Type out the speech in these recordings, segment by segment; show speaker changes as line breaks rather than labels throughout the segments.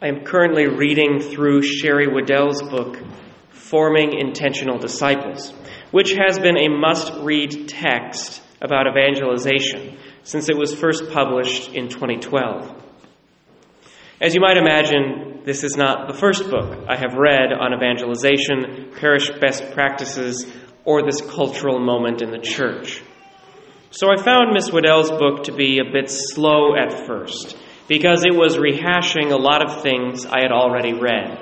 I am currently reading through Sherry Weddell's book, Forming Intentional Disciples, which has been a must read text about evangelization since it was first published in 2012. As you might imagine, this is not the first book I have read on evangelization, parish best practices, or this cultural moment in the church. So I found Miss Weddell's book to be a bit slow at first because it was rehashing a lot of things I had already read.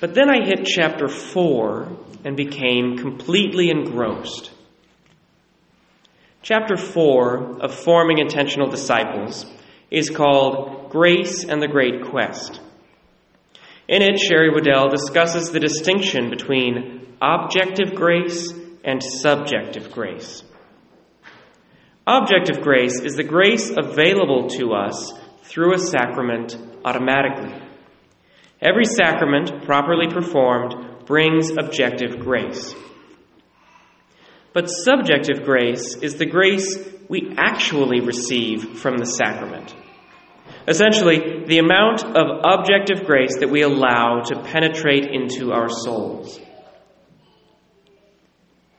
But then I hit chapter 4 and became completely engrossed. Chapter 4 of Forming Intentional Disciples is called Grace and the Great Quest. In it, Sherry Weddell discusses the distinction between objective grace and subjective grace. Objective grace is the grace available to us through a sacrament automatically. Every sacrament, properly performed, brings objective grace. But subjective grace is the grace we actually receive from the sacrament. Essentially, the amount of objective grace that we allow to penetrate into our souls.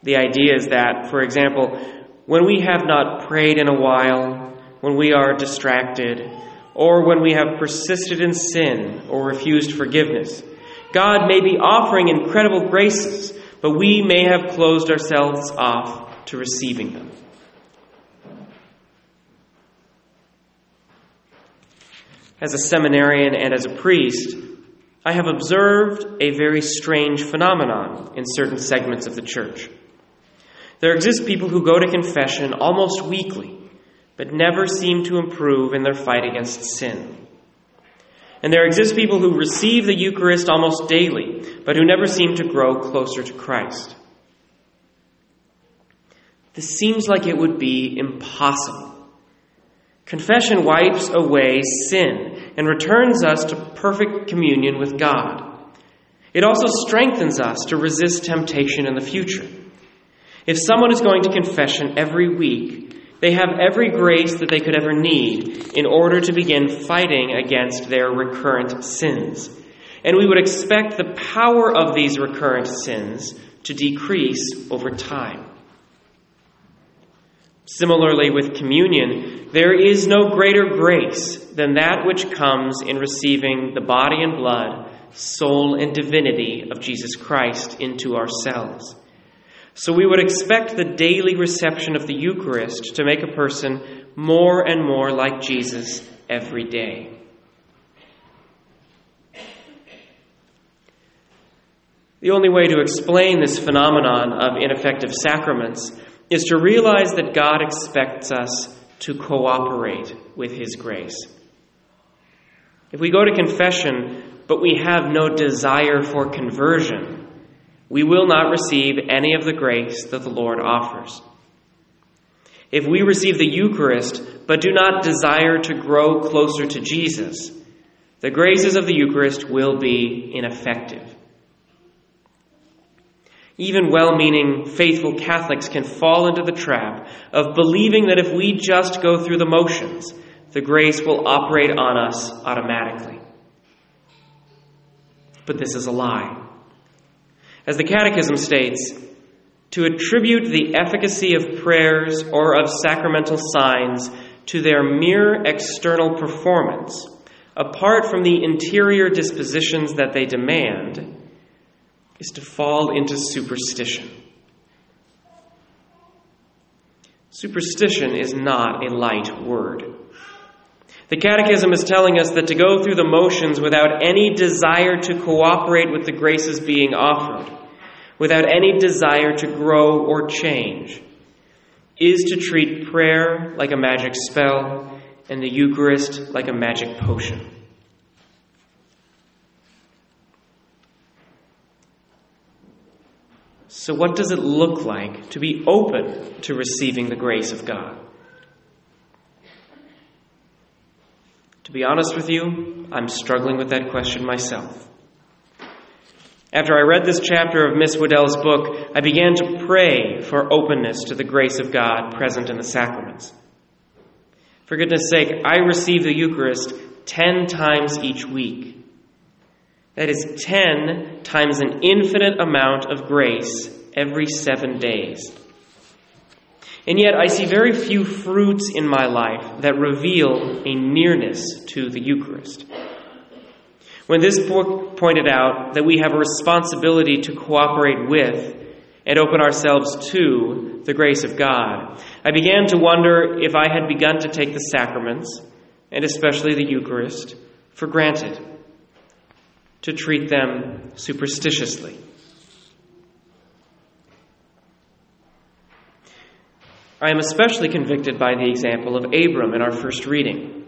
The idea is that, for example, when we have not prayed in a while, when we are distracted, or when we have persisted in sin or refused forgiveness, God may be offering incredible graces, but we may have closed ourselves off to receiving them. As a seminarian and as a priest, I have observed a very strange phenomenon in certain segments of the church. There exist people who go to confession almost weekly, but never seem to improve in their fight against sin. And there exist people who receive the Eucharist almost daily, but who never seem to grow closer to Christ. This seems like it would be impossible. Confession wipes away sin and returns us to perfect communion with God. It also strengthens us to resist temptation in the future. If someone is going to confession every week, they have every grace that they could ever need in order to begin fighting against their recurrent sins. And we would expect the power of these recurrent sins to decrease over time. Similarly, with communion, there is no greater grace than that which comes in receiving the body and blood, soul and divinity of Jesus Christ into ourselves. So we would expect the daily reception of the Eucharist to make a person more and more like Jesus every day. The only way to explain this phenomenon of ineffective sacraments is to realize that God expects us to cooperate with His grace. If we go to confession, but we have no desire for conversion, we will not receive any of the grace that the Lord offers. If we receive the Eucharist but do not desire to grow closer to Jesus, the graces of the Eucharist will be ineffective. Even well meaning, faithful Catholics can fall into the trap of believing that if we just go through the motions, the grace will operate on us automatically. But this is a lie. As the Catechism states, to attribute the efficacy of prayers or of sacramental signs to their mere external performance, apart from the interior dispositions that they demand, is to fall into superstition. Superstition is not a light word. The Catechism is telling us that to go through the motions without any desire to cooperate with the graces being offered, without any desire to grow or change, is to treat prayer like a magic spell and the Eucharist like a magic potion. So, what does it look like to be open to receiving the grace of God? To be honest with you, I'm struggling with that question myself. After I read this chapter of Miss Weddell's book, I began to pray for openness to the grace of God present in the sacraments. For goodness sake, I receive the Eucharist ten times each week. That is 10 times an infinite amount of grace every seven days. And yet, I see very few fruits in my life that reveal a nearness to the Eucharist. When this book pointed out that we have a responsibility to cooperate with and open ourselves to the grace of God, I began to wonder if I had begun to take the sacraments, and especially the Eucharist, for granted, to treat them superstitiously. I am especially convicted by the example of Abram in our first reading.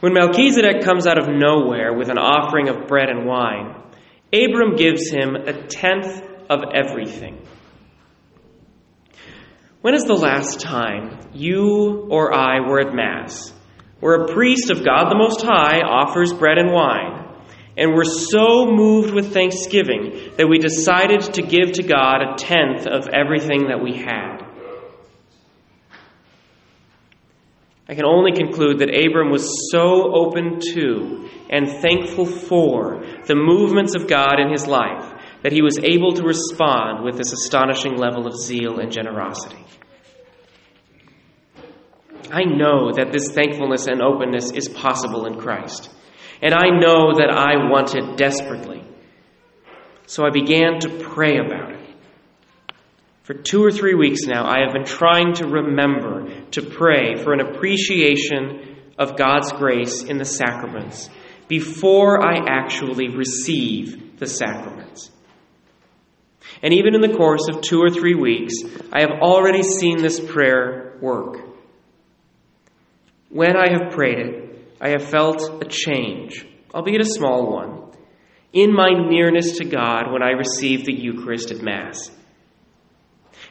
When Melchizedek comes out of nowhere with an offering of bread and wine, Abram gives him a tenth of everything. When is the last time you or I were at Mass, where a priest of God the Most High offers bread and wine, and were so moved with thanksgiving that we decided to give to God a tenth of everything that we had? I can only conclude that Abram was so open to and thankful for the movements of God in his life that he was able to respond with this astonishing level of zeal and generosity. I know that this thankfulness and openness is possible in Christ, and I know that I want it desperately. So I began to pray about it. For two or three weeks now, I have been trying to remember to pray for an appreciation of God's grace in the sacraments before I actually receive the sacraments. And even in the course of two or three weeks, I have already seen this prayer work. When I have prayed it, I have felt a change, albeit a small one, in my nearness to God when I received the Eucharist at Mass.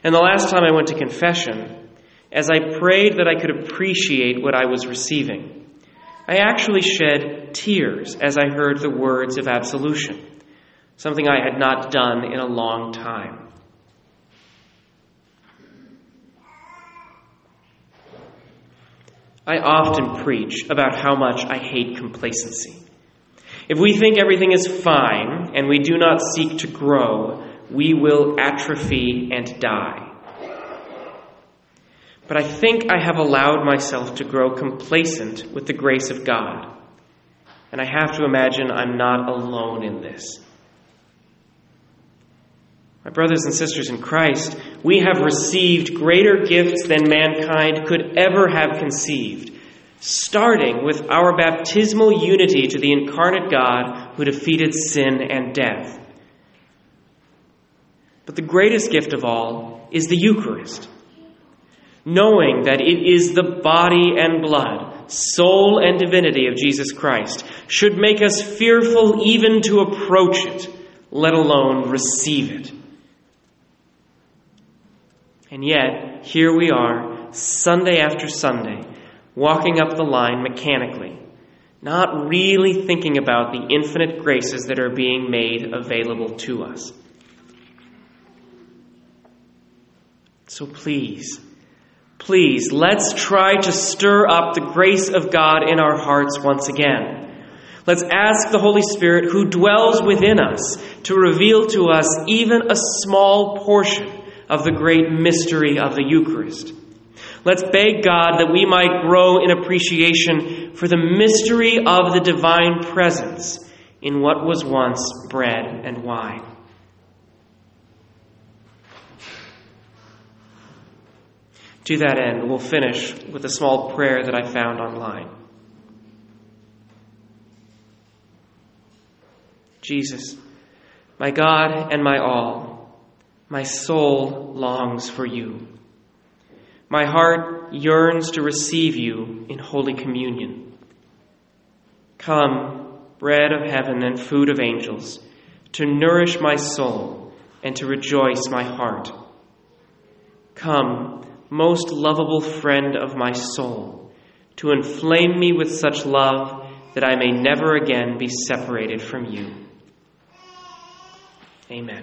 And the last time I went to confession, as I prayed that I could appreciate what I was receiving, I actually shed tears as I heard the words of absolution, something I had not done in a long time. I often preach about how much I hate complacency. If we think everything is fine and we do not seek to grow, we will atrophy and die. But I think I have allowed myself to grow complacent with the grace of God. And I have to imagine I'm not alone in this. My brothers and sisters in Christ, we have received greater gifts than mankind could ever have conceived, starting with our baptismal unity to the incarnate God who defeated sin and death. But the greatest gift of all is the Eucharist. Knowing that it is the body and blood, soul and divinity of Jesus Christ, should make us fearful even to approach it, let alone receive it. And yet, here we are, Sunday after Sunday, walking up the line mechanically, not really thinking about the infinite graces that are being made available to us. So please, please, let's try to stir up the grace of God in our hearts once again. Let's ask the Holy Spirit who dwells within us to reveal to us even a small portion of the great mystery of the Eucharist. Let's beg God that we might grow in appreciation for the mystery of the divine presence in what was once bread and wine. To that end, we'll finish with a small prayer that I found online. Jesus, my God and my all, my soul longs for you. My heart yearns to receive you in Holy Communion. Come, bread of heaven and food of angels, to nourish my soul and to rejoice my heart. Come, most lovable friend of my soul, to inflame me with such love that I may never again be separated from you. Amen.